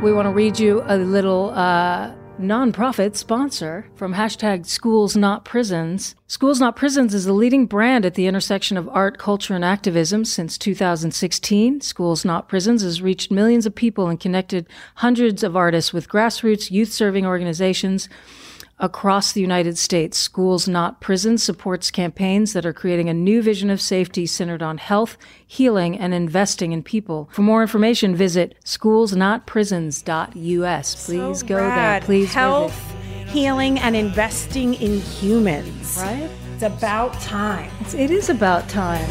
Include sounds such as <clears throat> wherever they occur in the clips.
We want to read you a little uh, nonprofit sponsor from hashtag Schools Not Prisons. Schools Not Prisons is the leading brand at the intersection of art, culture, and activism since 2016. Schools Not Prisons has reached millions of people and connected hundreds of artists with grassroots youth serving organizations across the United States. Schools Not Prisons supports campaigns that are creating a new vision of safety centered on health, healing, and investing in people. For more information, visit schoolsnotprisons.us. Please So go there. Please health, visit. healing, and investing in humans. Right? It's about time. It's, it is about time.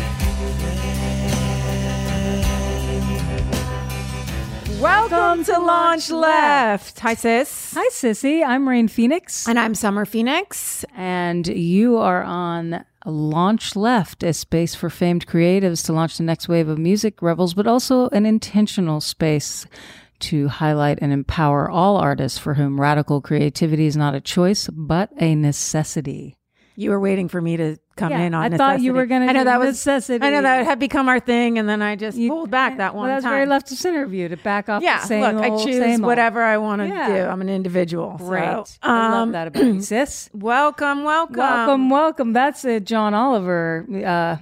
Welcome to Launch Left. Hi, sis. Hi, Sissy. I'm Rain Phoenix. And I'm Summer Phoenix. And you are on Launch Left, a space for famed creatives to launch the next wave of music revels, but also an intentional space to highlight and empower all artists for whom radical creativity is not a choice, but a necessity. You were waiting for me to come Yeah, in on I thought you were gonna I know do that was necessity. I know that had become our thing, and then I just You- pulled back that one well, that's time. very left of center of you to back off. yeah, the same look, I old, choose same whatever I want to Yeah. do. I'm an individual. Great. So, I love um, that about you, sis. <clears throat> Welcome, welcome, Welcome, welcome. That's a John Oliver. Uh,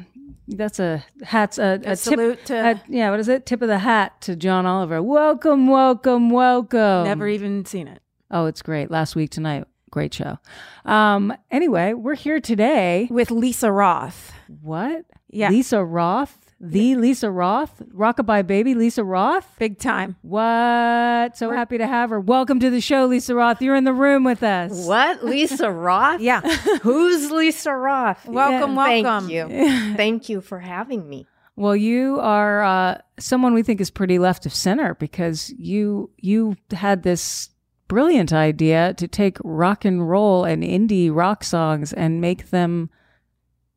that's a hat's a, a, tip, salute to- a- yeah. What is it? Tip of the hat to John Oliver. Welcome, welcome, welcome. Never even seen it. Oh, it's great. Last week tonight, great show. Um. Anyway, we're here today. With Lisa Roth. What? Yeah. Lisa Roth. The Lisa Roth, Rockabye Baby, Lisa Roth. Big time. What? So happy to have her. Welcome to the show, Lisa Roth. You're in the room with us. What? Lisa Roth? Yeah. <laughs> Who's Lisa Roth? Welcome, welcome. Thank you. <laughs> Thank you for having me. Well, you are uh, someone we think is pretty left of center because you you had this brilliant idea to take rock and roll and indie rock songs and make them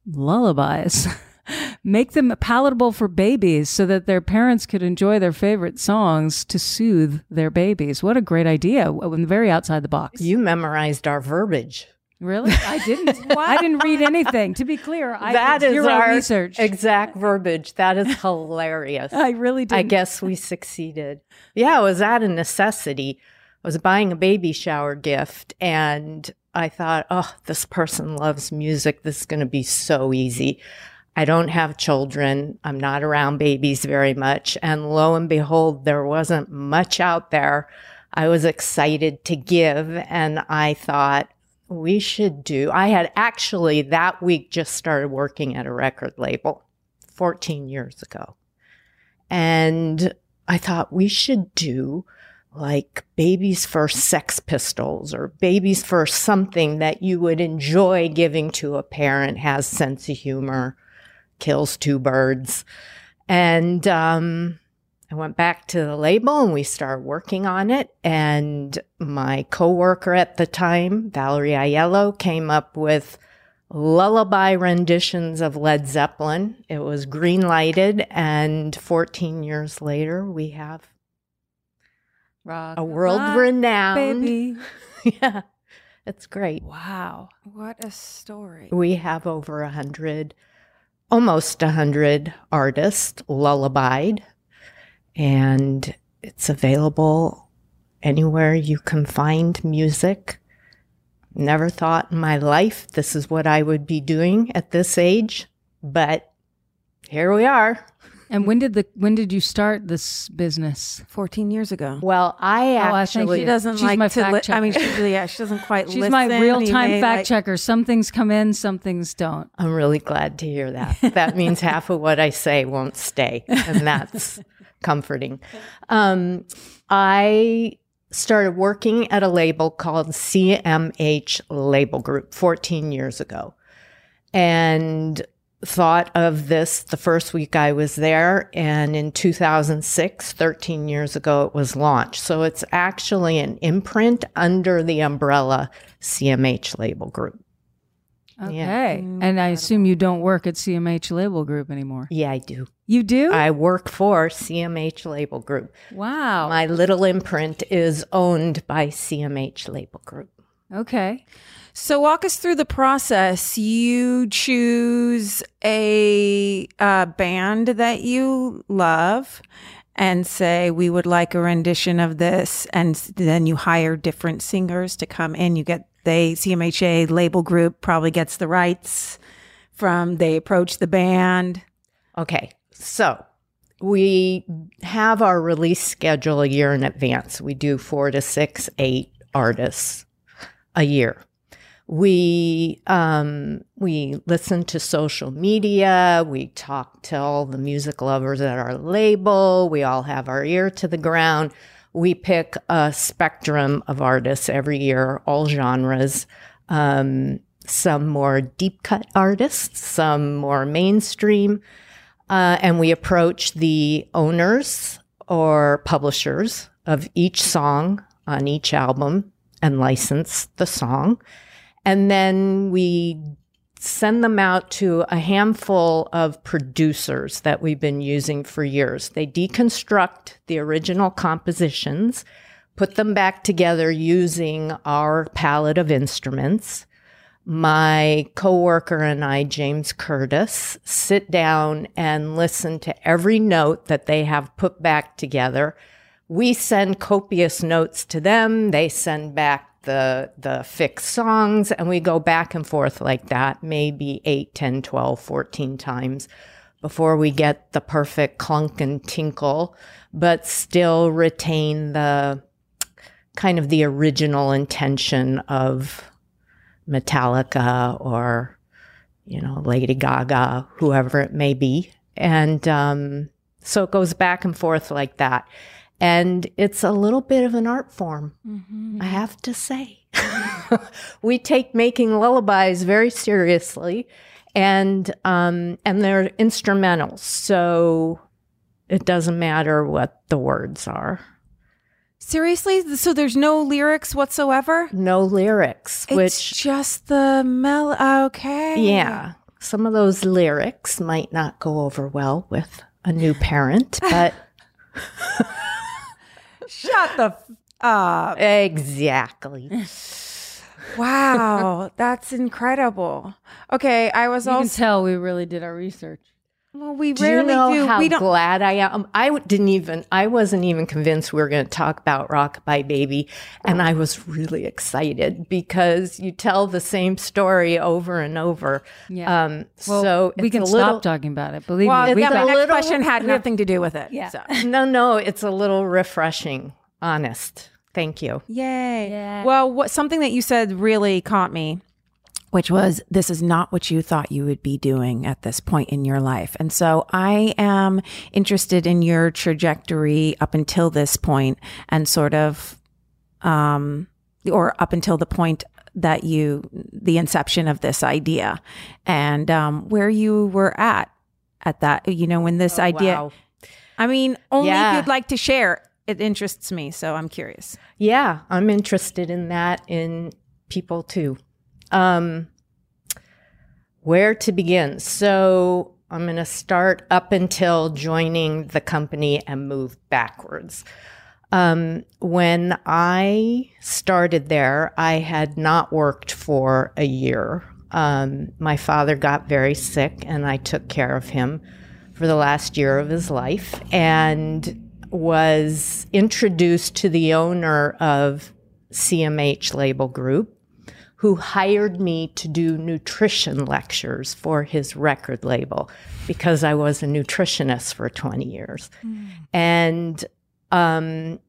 lullabies. <laughs> make them palatable for babies so that their parents could enjoy their favorite songs to soothe their babies. What a great idea. Very outside the box. You memorized our verbiage. really? I didn't. <laughs> I didn't read anything. To be clear, I That did is our research. exact <laughs> verbiage. That is hilarious. I really did. I guess we succeeded. Yeah, it was out of necessity. I was buying a baby shower gift and I thought, oh, this person loves music. This is going to be so easy. I don't have children. I'm not around babies very much. And lo and behold, there wasn't much out there. I was excited to give and I thought, we should do. I had actually that week just started working at a record label 14 years ago. And I thought we should do like baby's first sex pistols or baby's first something that you would enjoy giving to a parent, has sense of humor, kills two birds. And um, I went back to the label and we started working on it. And my coworker at the time, Valerie Aiello, came up with lullaby renditions of Led Zeppelin. It was green lighted, and 14 years later, we have Rock a world rock, renowned. baby. <laughs> yeah, that's great. Wow. What a story. We have over a hundred, almost a hundred artists lullabied, and it's available anywhere you can find music. Never thought in my life this is what I would be doing at this age, but here we are. And when did the when did you start this business? 14 years ago. Well, I Oh, I think actually She doesn't She's like my to. fact Li- I mean, she, <laughs> yeah, she doesn't quite. She's listen. my real time fact like- checker. Some things come in, some things don't. I'm really glad to hear that. <laughs> That means half of what I say won't stay, and that's <laughs> comforting. Um, I started working at a label called CMH Label Group 14 years ago, and thought of this the first week I was there. And in 2006, 13 years ago, it was launched. So it's actually an imprint under the umbrella CMH Label Group. Okay. Mm-hmm. And I assume you don't work at CMH Label Group anymore. Yeah, I do. You do? I work for CMH Label Group. wow. My little imprint is owned by CMH Label Group. okay. So walk us through the process. You choose a uh, band that you love, and say, we would like a rendition of this. And then you hire different singers to come in. You get the CMHA label group probably gets the rights from, they approach the band. Okay. So we have our release schedule a year in advance. We do four to six, eight artists a year. We um, we listen to social media. We talk to all the music lovers at our label. We all have our ear to the ground. We pick a spectrum of artists every year, all genres. Um, some more deep cut artists, some more mainstream, uh, and we approach the owners or publishers of each song on each album and license the song. And then we send them out to a handful of producers that we've been using for years. They deconstruct the original compositions, put them back together using our palette of instruments. My coworker and I, James Curtis, sit down and listen to every note that they have put back together. We send copious notes to them. They send back the the fixed songs and we go back and forth like that maybe 8 10 12 14 times before we get the perfect clunk and tinkle but still retain the kind of the original intention of Metallica or you know Lady Gaga whoever it may be. And um, so it goes back and forth like that and it's a little bit of an art form, mm-hmm. I have to say. <laughs> we take making lullabies very seriously, and um, and they're instrumentals, so it doesn't matter what the words are. Seriously, so there's no lyrics whatsoever. No lyrics, it's which just the mel. Okay, yeah. Some of those lyrics might not go over well with a new parent, but. <laughs> <laughs> Shut the f- up. Exactly. wow, that's incredible. Okay, I was You also can tell we really did our research. Well, we Do you rarely know do. how we don't. glad I am? I didn't even. I wasn't even convinced we were going to talk about Rockabye Baby, and I was really excited because you tell the same story over and over. Yeah. Um, Well, so we can a stop talking about it. Believe well, me, we yeah, my got, next little- question had nothing to do with it. Yeah. So. <laughs> No, no, it's a little refreshing. Honest. Thank you. Yay. Yeah. Well, what something that you said really caught me, which was this is not what you thought you would be doing at this point in your life. And so I am interested in your trajectory up until this point and sort of um or up until the point that you the inception of this idea and um where you were at at that you know when this idea Wow. I mean only Yeah. if you'd like to share it interests me so I'm curious. Yeah, I'm interested in that in people too. Um, where to begin? So I'm going to start up until joining the company and move backwards. Um, when I started there, I had not worked for a year. Um, my father got very sick, and I took care of him for the last year of his life and was introduced to the owner of CMH Label Group, who hired me to do nutrition lectures for his record label because I was a nutritionist for 20 years. And um,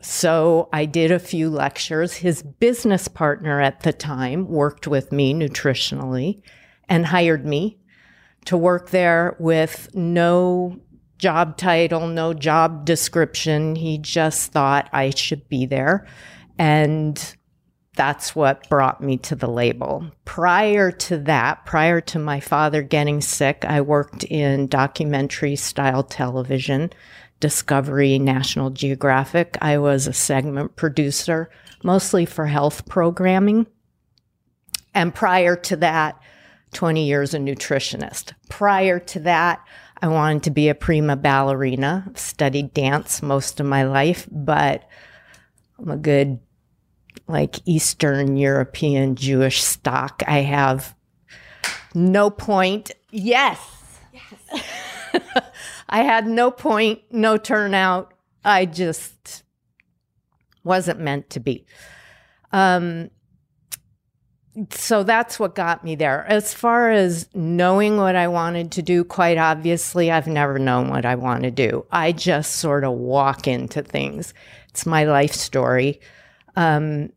so I did a few lectures. His business partner at the time worked with me nutritionally and hired me to work there with no job title, no job description. He just thought I should be there. And that's what brought me to the label. Prior to that, prior to my father getting sick, I worked in documentary style television, Discovery, National Geographic. I was a segment producer, mostly for health programming. And prior to that, 20 years a nutritionist. Prior to that, I wanted to be a prima ballerina. Studied dance most of my life, but I'm a good like Eastern European Jewish stock. I have no point. Yes. <laughs> I had no point, no turnout. I just wasn't meant to be. Um, so that's what got me there. As far as knowing what I wanted to do, quite obviously, I've never known what I want to do. I just sort of walk into things. It's my life story. Um,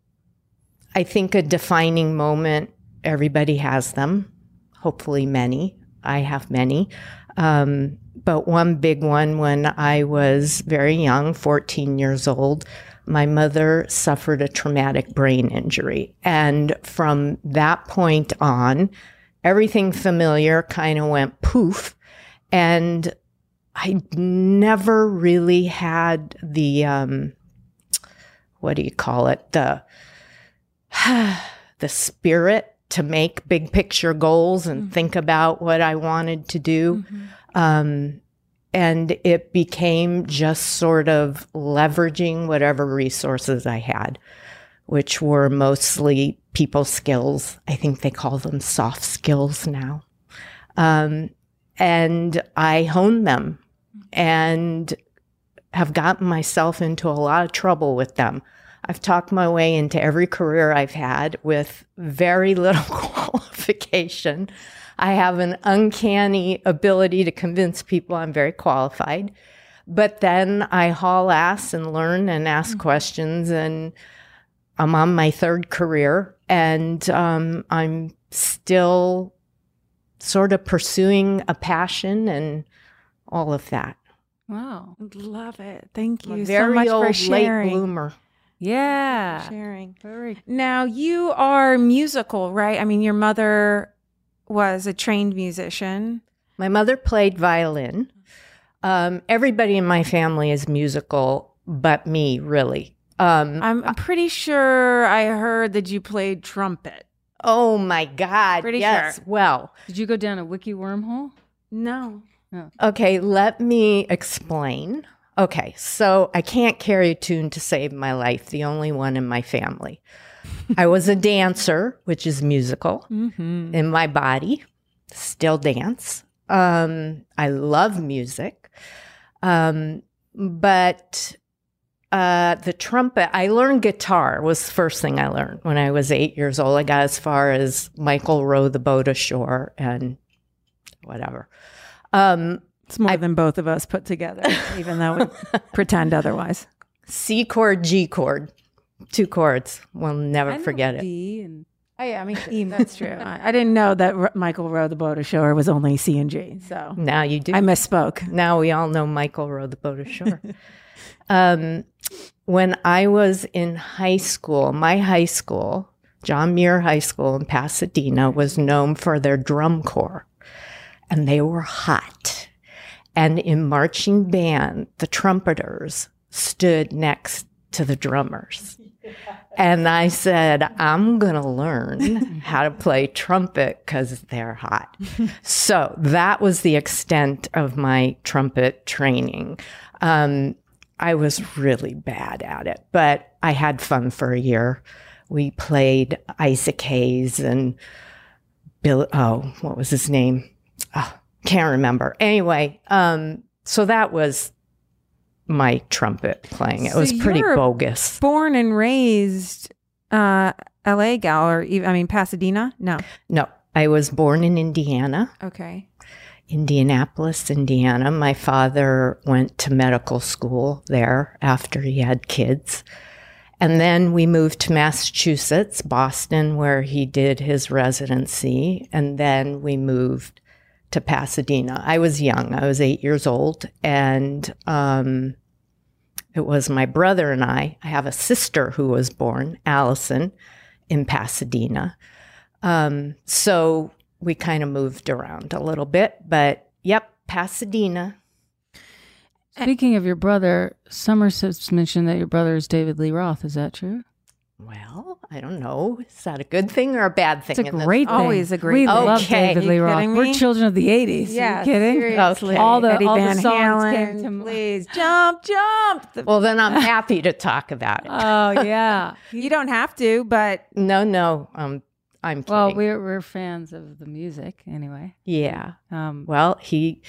I think a defining moment, everybody has them, hopefully, many. I have many. Um, but one big one when I was very young, 14 years old, my mother suffered a traumatic brain injury. And from that point on, everything familiar kind of went poof. And I never really had the, um, what do you call it? The, <sighs> the spirit to make big picture goals and mm-hmm. think about what I wanted to do. Mm-hmm. Um, and it became just sort of leveraging whatever resources I had, which were mostly people skills. I think they call them soft skills now. Um, and I honed them and have gotten myself into a lot of trouble with them. I've talked my way into every career I've had with very little <laughs> qualification. I have an uncanny ability to convince people I'm very qualified. But then I haul ass and learn and ask mm-hmm. questions, and I'm on my third career, and um, I'm still sort of pursuing a passion and all of that. Wow, love it! Thank you so much for sharing. Late bloomer. Yeah, sharing. Very. Now you are musical, right? I mean, your mother was a trained musician. My mother played violin. Um, everybody in my family is musical, but me, really. Um, I'm pretty sure I heard that you played trumpet. Oh my God. Pretty yes. Sure. Well, did you go down a wiki wormhole? No. Oh. Okay, let me explain. Okay, so I can't carry a tune to save my life, the only one in my family. I was a dancer, which is musical mm-hmm. in my body, still dance. Um, I love music. Um, but uh, the trumpet, I learned guitar was the first thing I learned when I was eight years old. I got as far as Michael row the boat ashore and whatever. Um, it's more I, than both of us put together, <laughs> even though we pretend otherwise. C chord, G chord two chords. We'll never forget it. D and oh yeah, I mean E. That's true. I, I, didn't know that R- Michael rowed the boat ashore was only C and G. So now you do. I misspoke. Now we all know Michael rowed the boat ashore. <laughs> um, when I was in high school, my high school, John Muir High School in Pasadena, was known for their drum corps, and they were hot. And in marching band, the trumpeters stood next to the drummers. And I said, I'm going to learn how to play trumpet because they're hot. so that was the extent of my trumpet training. Um, I was really bad at it, but I had fun for a year. We played Isaac Hayes and Bill. Oh, what was his name? Can't remember. Anyway, um, so that was my trumpet playing. It so was pretty bogus. Born and raised uh, LA gal or even, I mean Pasadena? No. No. I was born in Indiana. Okay. Indianapolis, Indiana. My father went to medical school there after he had kids. And then we moved to Massachusetts, Boston, where he did his residency. And then we moved to Pasadena. I was young, I was eight years old, and um, it was my brother and I. I have a sister who was born, Allison, in Pasadena. Um, so we kind of moved around a little bit, but yep, Pasadena. Speaking of your brother, Somerset's mentioned that your brother is David Lee Roth. Is that true? Well, I don't know. Is that a good thing or a bad thing? It's a great thing. Always a great we thing. love okay. David Lee Roth. We're children of the 80s. Yeah. Are you kidding? Seriously. Okay. All the, Eddie all Van the songs Halen, came to Please jump, jump. The- well, then I'm <laughs> happy to talk about it. oh, yeah. <laughs> you don't have to, but. No, no. Um, I'm kidding. Well, we're, we're fans of the music anyway. Yeah. Um, well, he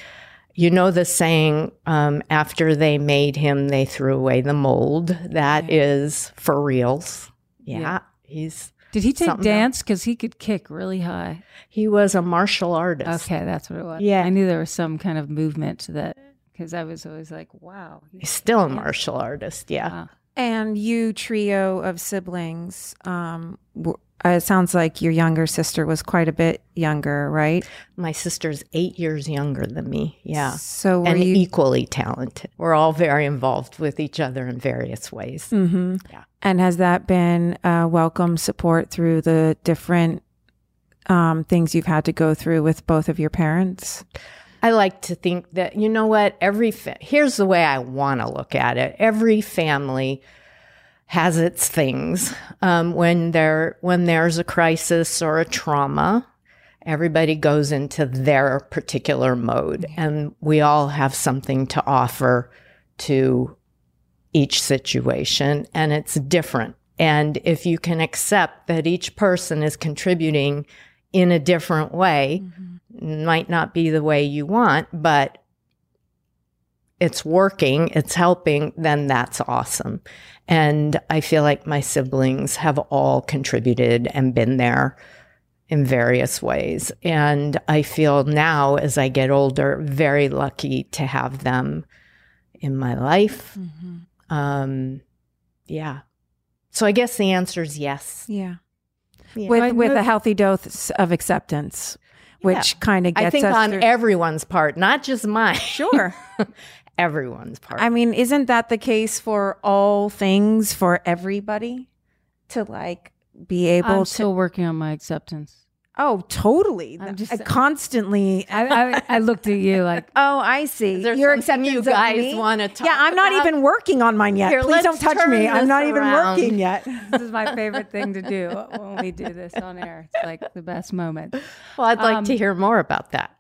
you know the saying, um, after they made him, they threw away the mold. That is for reals. Yeah, Yeah. he's Did he take Something dance? Because he could kick really high. he was a martial artist. Okay, that's what it was. Yeah. I knew there was some kind of movement to that because I was always like, wow. He's still a martial artist. Yeah. Wow. And you trio of siblings. Um, w- uh, it sounds like your younger sister was quite a bit younger, right? My sister's eight years younger than me. Yeah. So and you? equally talented. We're all very involved with each other in various ways. hmm Yeah. And has that been uh, welcome support through the different um, things you've had to go through with both of your parents? I like to think that you know what every fa- here's the way I want to look at it. Every family has its things. Um, when there when there's a crisis or a trauma, everybody goes into their particular mode, and we all have something to offer to each situation, and it's different. And if you can accept that each person is contributing in a different way, might not be the way you want, but it's working, it's helping, then that's awesome. And I feel like my siblings have all contributed and been there in various ways. And I feel now, as I get older, very lucky to have them in my life. Um, yeah. So I guess the answer is yes. Yeah. Yeah. With with a healthy dose of acceptance, which kind of gets I think us on through- everyone's part, not just mine. sure. <laughs> everyone's part. I mean, isn't that the case for all things for everybody to like be able I'm to? still working on my acceptance. oh, totally. I'm just- I constantly. I, I, I looked at you like, <laughs> Oh, I see. Is there Your something you guys wanna talk Yeah, I'm not about? even working on mine yet. Here, Please don't touch me. I'm not even around. working yet. <laughs> this is my favorite thing to do when we do this on air. It's like the best moment. well, I'd like um, to hear more about that.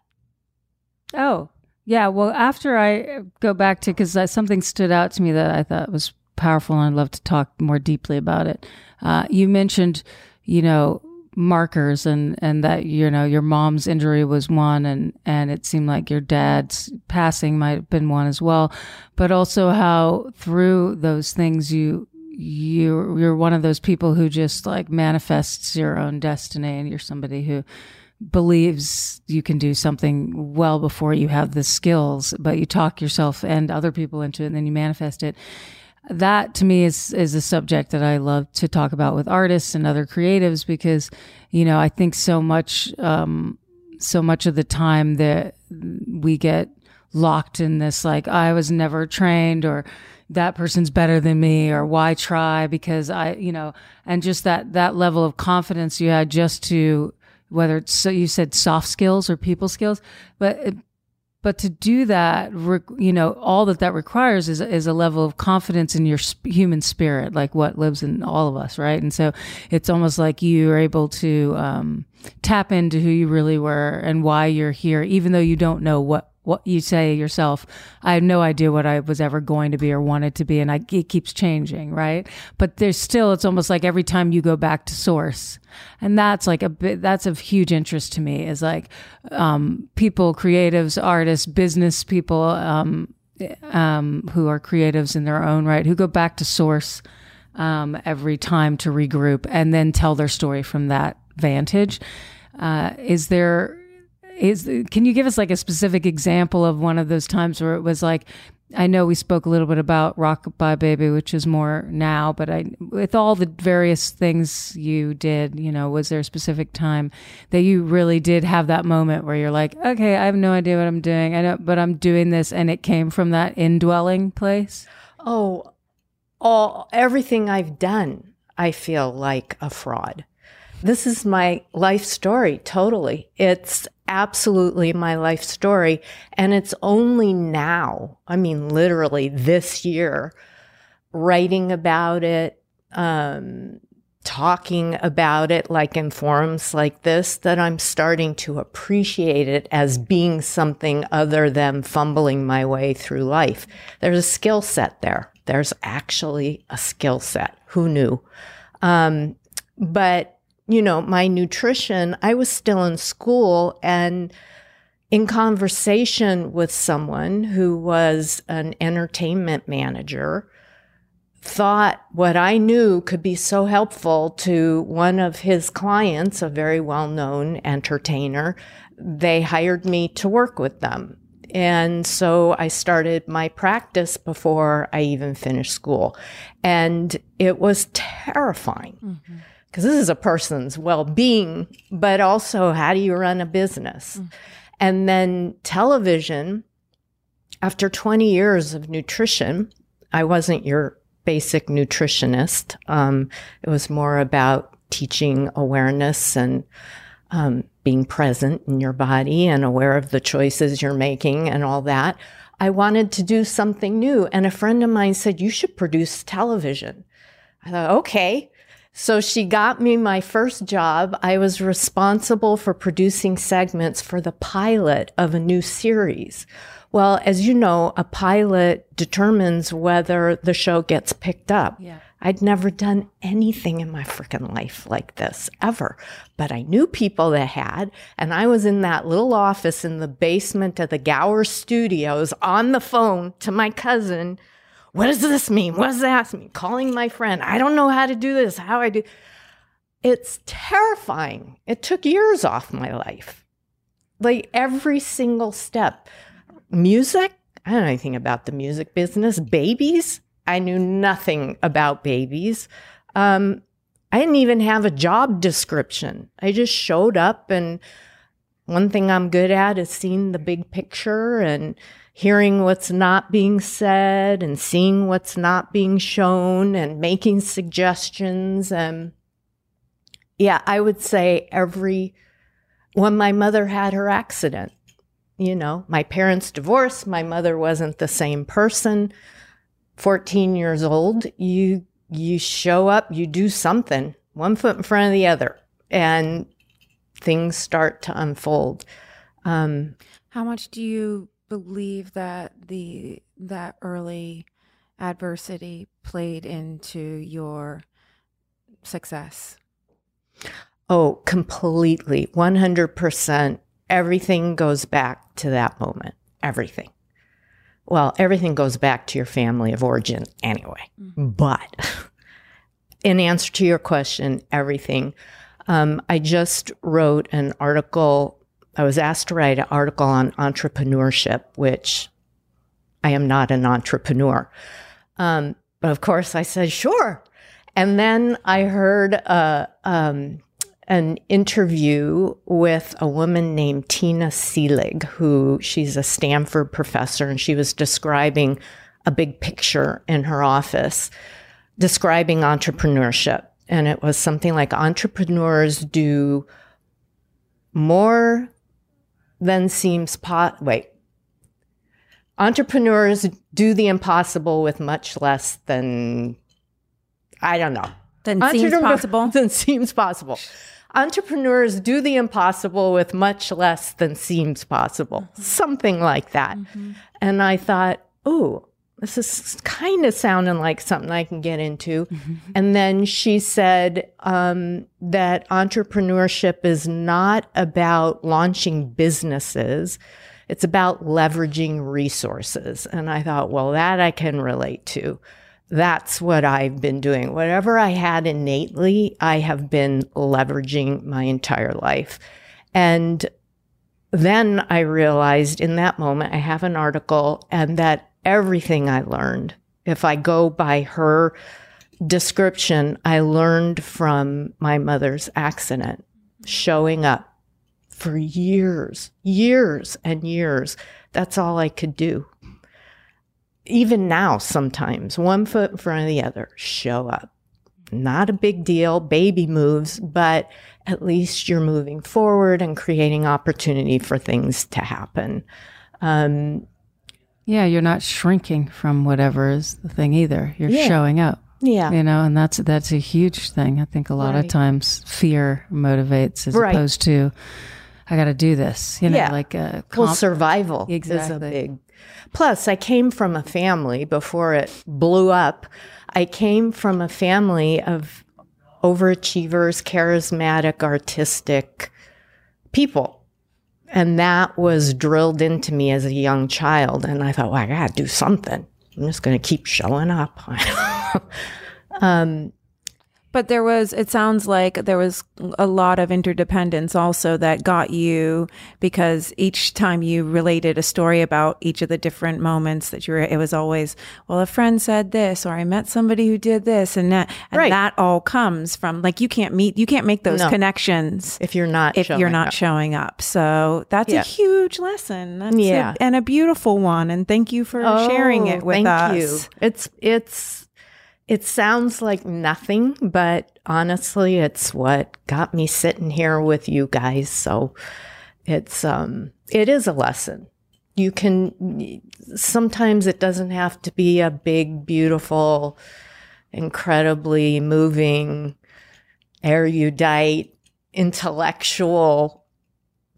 Oh, yeah. Well, after I go back to, because something stood out to me that I thought was powerful and I'd love to talk more deeply about it. Uh, you mentioned, you know, markers and, and that, you know, your mom's injury was one and, and it seemed like your dad's passing might have been one as well. But also how through those things you, you you're one of those people who just like manifests your own destiny and you're somebody who believes you can do something well before you have the skills, but you talk yourself and other people into it and then you manifest it. That to me is is a subject that I love to talk about with artists and other creatives because, you know, I think so much um so much of the time that we get locked in this like I was never trained or that person's better than me or why try because I you know and just that that level of confidence you had just to whether it's so you said soft skills or people skills but but to do that you know all that that requires is is a level of confidence in your human spirit like what lives in all of us right? And so it's almost like you are able to um, tap into who you really were and why you're here even though you don't know what what you say yourself i have no idea what i was ever going to be or wanted to be and I, it keeps changing right? But there's still it's almost like every time you go back to source and that's like a bit that's of huge interest to me is like um, people creatives artists business people um, um, who are creatives in their own right who go back to source um, every time to regroup and then tell their story from that vantage. Uh, is there is can you give us like a specific example of one of those times where it was like I know we spoke a little bit about Rockabye Baby, which is more now, but I with all the various things you did, you know, was there a specific time that you really did have that moment where you're like, okay, I have no idea what I'm doing, I know, but I'm doing this, and it came from that indwelling place. Oh, all everything I've done, I feel like a fraud. This is my life story totally. It's absolutely my life story and it's only now, I mean literally this year writing about it, um talking about it like in forums like this that I'm starting to appreciate it as being something other than fumbling my way through life. There's a skill set there. There's actually a skill set. Who knew? Um, but, you know, my nutrition, I was still in school and in conversation with someone who was an entertainment manager, thought what I knew could be so helpful to one of his clients, a very well known entertainer. They hired me to work with them. And so I started my practice before I even finished school. And it was terrifying mm-hmm. Because this is a person's well being, but also how do you run a business? Mm-hmm. And then television, after 20 years of nutrition, I wasn't your basic nutritionist. Um, it was more about teaching awareness and um, being present in your body and aware of the choices you're making and all that. I wanted to do something new. And a friend of mine said, You should produce television. I thought, okay. So she got me my first job. I was responsible for producing segments for the pilot of a new series. Well, as you know, a pilot determines whether the show gets picked up. Yeah. I'd never done anything in my freaking life like this ever, but I knew people that had. And I was in that little office in the basement of the Gower Studios on the phone to my cousin what does this mean? What does that mean? Calling my friend. I don't know how to do this. How I do. It's terrifying. It took years off my life. Like every single step. Music, I don't know anything about the music business. Babies, I knew nothing about babies. Um, I didn't even have a job description. I just showed up, and one thing I'm good at is seeing the big picture and hearing what's not being said and seeing what's not being shown and making suggestions. And yeah, I would say every, when my mother had her accident, you know, my parents divorced, my mother wasn't the same person. 14 years old, you, you show up, you do something, one foot in front of the other, and things start to unfold. Um, How much do you believe that the that early adversity played into your success? Oh, completely. 100%. Everything goes back to that moment. Everything. Well, everything goes back to your family of origin anyway. Mm-hmm. But in answer to your question, everything. Um, I just wrote an article I was asked to write an article on entrepreneurship, which I am not an entrepreneur. Um, but of course, I said, sure. And then I heard uh, um, an interview with a woman named Tina Seelig, who she's a Stanford professor, and she was describing a big picture in her office describing entrepreneurship. And it was something like entrepreneurs do more than seems pot. Wait. Entrepreneurs do the impossible with much less than, I don't know. Than seems possible. <laughs> Than seems possible. Entrepreneurs do the impossible with much less than seems possible. Mm-hmm. Something like that. Mm-hmm. And I thought, oh, this is kind of sounding like something I can get into. Mm-hmm. And then she said um, that entrepreneurship is not about launching businesses, it's about leveraging resources. And I thought, well, that I can relate to. That's what I've been doing. Whatever I had innately, I have been leveraging my entire life. And then I realized in that moment, I have an article and that everything I learned. If I go by her description, I learned from my mother's accident, showing up for years, years and years. That's all I could do. Even now, sometimes one foot in front of the other, show up. Not a big deal, baby moves, but at least you're moving forward and creating opportunity for things to happen. Um, yeah, you're not shrinking from whatever is the thing either. You're yeah. showing up. Yeah. You know, and that's that's a huge thing. I think a lot right. of times fear motivates as right. opposed to I got to do this. You know, yeah. like uh, a comp- well, survival exactly. is a big. Plus, I came from a family before it blew up. I came from a family of overachievers, charismatic, artistic people And that was drilled into me as a young child. And I thought, well, I got to do something. I'm just going to keep showing up. <laughs> um, but there was, it sounds like there was a lot of interdependence also that got you because each time you related a story about each of the different moments that you were, it was always, well, a friend said this, or I met somebody who did this, and that, and Right. that all comes from like you can't meet, you can't make those No. connections if you're not, if you're not up. showing up. So that's Yeah. a huge lesson. That's a- Yeah. and a beautiful one. And thank you for sharing oh, it Oh, with thank us. You. It's it's it sounds like nothing, but honestly, it's what got me sitting here with you guys. So it's um it is a lesson. You can sometimes it doesn't have to be a big, beautiful, incredibly moving, erudite, intellectual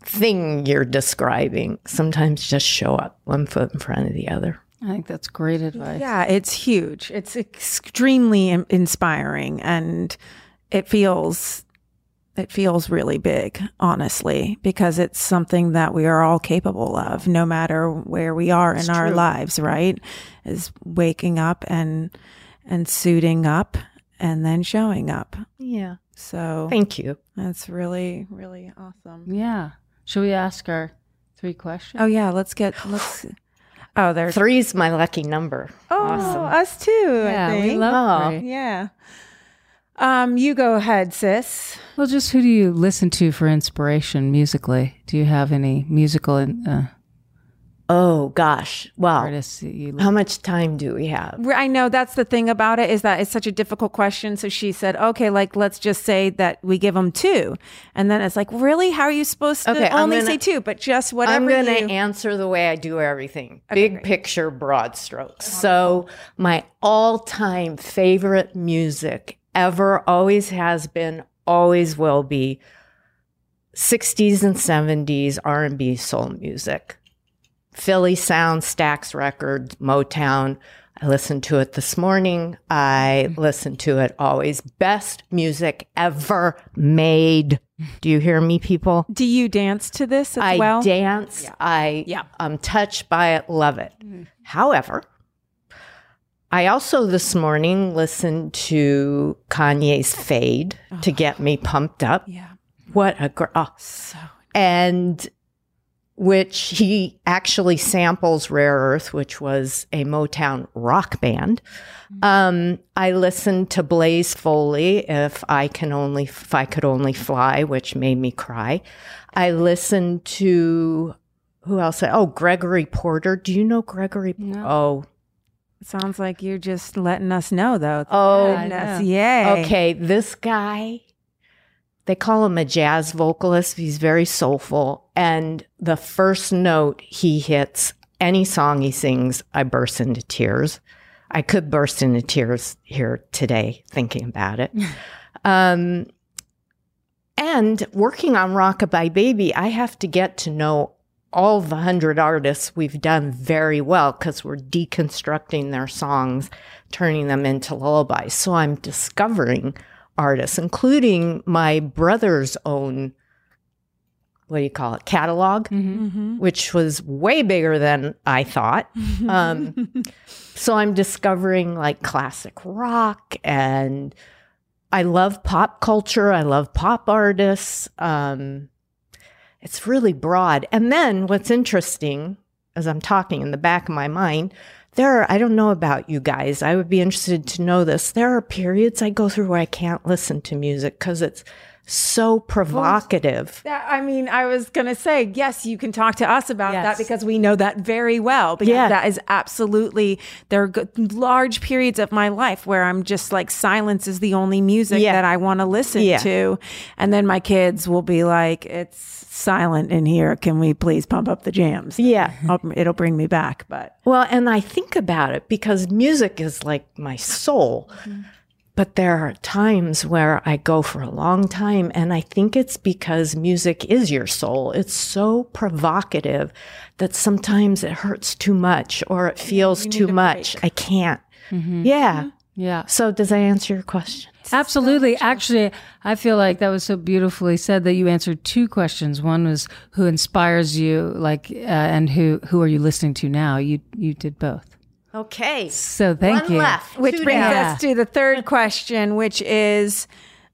thing you're describing. Sometimes just show up one foot in front of the other. I think that's great advice. Yeah, it's huge. It's extremely in- inspiring and it feels it feels really big, honestly, because it's something that we are all capable of no matter where we are in our lives, right? Is waking up and and suiting up and then showing up. Yeah. So Thank you. that's really really awesome. Yeah. Should we ask our three questions? Oh yeah, let's get let's Oh, there's Three's my lucky number. Oh, us too, yeah, I we love Oh. three. Yeah. Um, you go ahead, sis. Well, just who do you listen to for inspiration musically? Do you have any musical uh, Oh gosh. You how much time do we have? I know that's the thing about it is that it's such a difficult question. So she said, okay, like let's just say that we give them two, and then it's like, really, how are you supposed to Okay, only gonna- say two? But just whatever I'm going to you. answer the way I do everything. Big picture, broad strokes. So, my all-time favorite music ever always has been, always will be 60s and 70s R&B soul music. Philly Sound, Stax Records, Motown. I listened to it this morning. I listen to it always. Best music ever made. Do you hear me, people? Do you dance to this as I well? dance. I Yeah. I'm touched by it. Love it. However, I also this morning listened to Kanye's "Fade" to get me pumped up. yeah. What a gr- oh. So and which he actually samples Rare Earth, which was a Motown rock band. Um, I listened to Blaze Foley, "If I Can Only If I Could Only Fly," which made me cry. I listened to who else? Oh, Gregory Porter. Do you know Gregory? No. Oh, sounds like you're just letting us know, though. oh, I Goodness, know. yay. Okay, this guy, they call him a jazz vocalist. He's very soulful. And the first note he hits, any song he sings, I burst into tears. I could burst into tears here today thinking about it. <laughs> um, and working on Rockabye Baby, I have to get to know all the hundred artists we've done very well because we're deconstructing their songs, turning them into lullabies. So I'm discovering artists, including my brother's own, what do you call it, catalog, Mhm. which was way bigger than I thought. Um, <laughs> so I'm discovering like classic rock and I love pop culture. I love pop artists. Um, it's really broad. And then what's interesting, as I'm talking in the back of my mind, there are, I don't know about you guys. I would be interested to know this. There are periods I go through where I can't listen to music because it's so provocative. That- I mean, I was going to say, yes, you can talk to us about that because we know that very well. Because Yeah. that is absolutely, there are large periods of my life where I'm just like, silence is the only music Yeah. that I want to listen Yeah. to. And then my kids will be like, it's silent in here. Can we please pump up the jams? Yeah. I'll- It'll bring me back. But Well, and I think about it because music is like my soul. Mm-hmm. But there are times where I go for a long time, and I think it's because music is your soul. It's so provocative that sometimes it hurts too much or it feels too much. I can't. Yeah. Yeah. So, does that answer your question? Absolutely. Actually, I feel like that was so beautifully said that you answered two questions. One was who inspires you, like, uh, and who who are you listening to now? You you did both. Okay. So thank One you. left. Which Two brings down. us to the third <laughs> question, which is,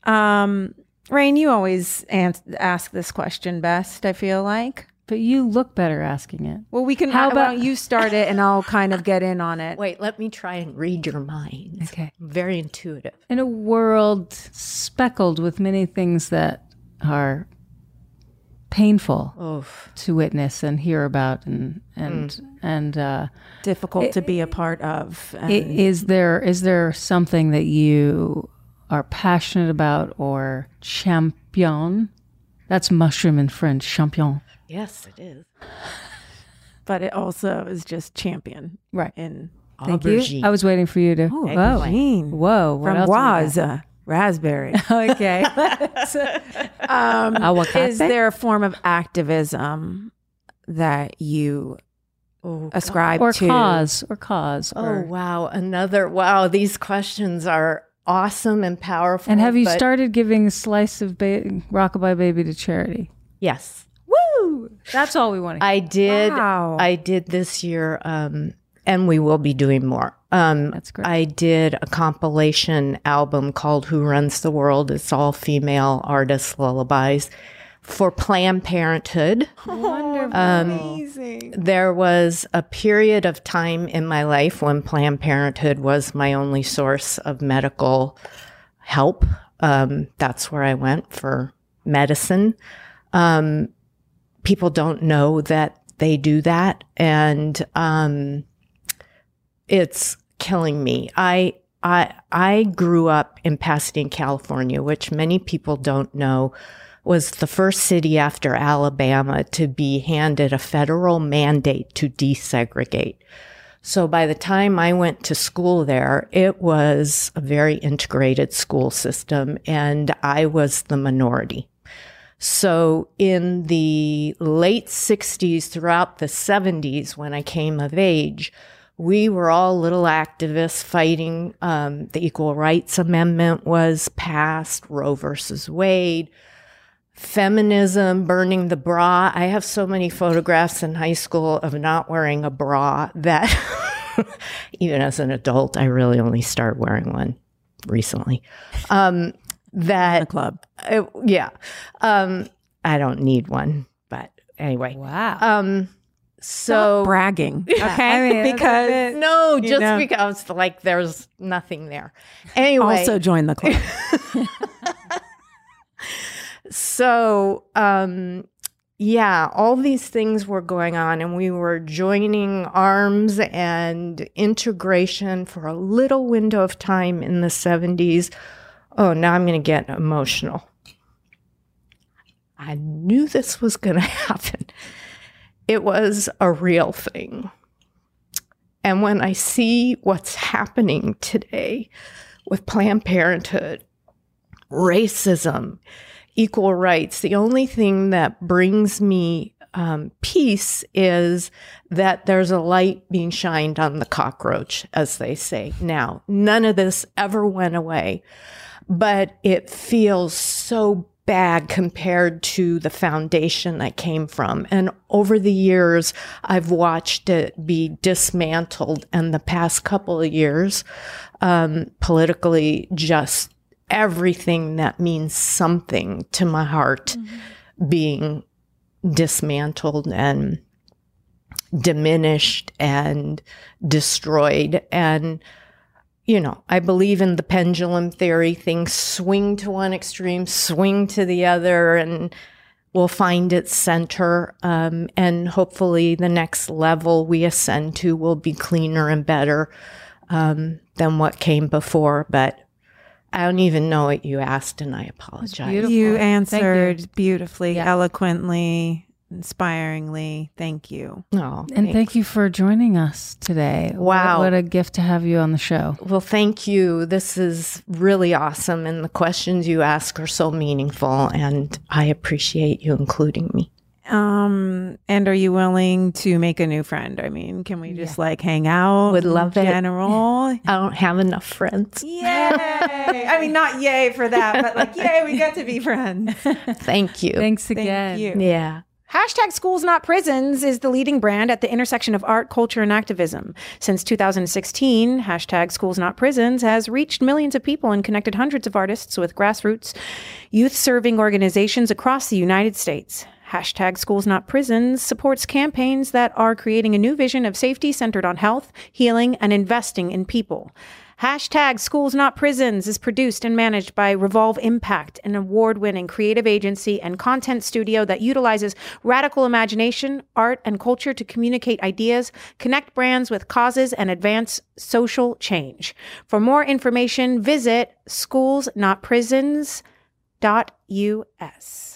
um, Rain, you always ans- ask this question best. I feel like. But you look better asking it. Well, we can. How How about- about you start it, and I'll kind of get in on it. Wait, let me try and read your mind. Okay. Very intuitive. In a world speckled with many things that are painful Oof. to witness and hear about, and and and uh, Difficult to be a part of. i- and- is there is there something that you are passionate about or champion? That's mushroom in French, champion. Yes, it is. <laughs> but it also is just champion Right. in Thank Aubergine. you. I was waiting for you to. oh, whoa, Aubergine. whoa! What from else? Waz, raspberry. <laughs> Okay. <laughs> um, is there a form of activism that you Oh, ascribe or to? cause or cause Oh or, wow, another wow. These questions are awesome and powerful. and have you but- started giving a slice of ba- rockabye baby to charity Yes, woo that's all we want to I did. Wow. I did this year, um, and we will be doing more. Um, That's great. I did a compilation album called "Who Runs the World." It's all female artists lullabies for Planned Parenthood. Wonderful. Um, Amazing. There was a period of time in my life when Planned Parenthood was my only source of medical help. Um, that's where I went for medicine. Um, people don't know that they do that, and um, it's killing me. I I I grew up in Pasadena, California, which many people don't know was the first city after Alabama to be handed a federal mandate to desegregate. So by the time I went to school there, it was a very integrated school system and I was the minority. So in the late 60s throughout the 70s, when I came of age, we were all little activists fighting. Um, the Equal Rights Amendment was passed, Roe versus Wade, feminism, burning the bra. I have so many photographs in high school of not wearing a bra that <laughs> even as an adult, I really only started wearing one recently. Um, that the club. uh, yeah. Um, I don't need one, but anyway. wow Um, so Bragging. <laughs> Okay. I mean, because no, just know. because like there's nothing there. Anyway, also join the club. <laughs> so um yeah, all these things were going on, and we were joining arms and integration for a little window of time in the 70s. Oh, now I'm going to get emotional. I knew this was going <laughs> to happen. It was a real thing. And when I see what's happening today with Planned Parenthood, racism, equal rights, the only thing that brings me um, peace is that there's a light being shined on the cockroach, as they say now. None of this ever went away, but it feels so bad compared to the foundation I came from. And over the years, I've watched it be dismantled. And the past couple of years, um, politically, just everything that means something to my heart being dismantled and diminished and destroyed. And you know, I believe in the pendulum theory. Things swing to one extreme, swing to the other, and will find its center. Um, and hopefully, the next level we ascend to will be cleaner and better um, than what came before. But I don't even know what you asked, and I apologize. beautiful. You Thank you. answered beautifully, Yeah. eloquently, inspiringly. Thank you. Oh, and thank you for joining us today Wow. what, what a gift to have you on the show Well, thank you. This is really awesome. And the questions you ask are so meaningful. And I appreciate you including me. Um, and are you willing to make a new friend? I mean, can we just like hang out? Would in love it. General. <laughs> I don't have enough friends. Yay! I mean, not yay for that, but like, <laughs> yay, we get to be friends. <laughs> Thank you. Thanks Thank again. you. Yeah. Hashtag Schools Not Prisons is the leading brand at the intersection of art, culture, and activism. Since 2016, hashtag Schools Not Prisons has reached millions of people and connected hundreds of artists with grassroots youth serving organizations across the United States. Hashtag Schools Not Prisons supports campaigns that are creating a new vision of safety centered on health, healing, and investing in people. Hashtag Schools Not Prisons is produced and managed by Revolve Impact, an award winning creative agency and content studio that utilizes radical imagination, art, and culture to communicate ideas, connect brands with causes, and advance social change. For more information, visit schoolsnotprisons.us.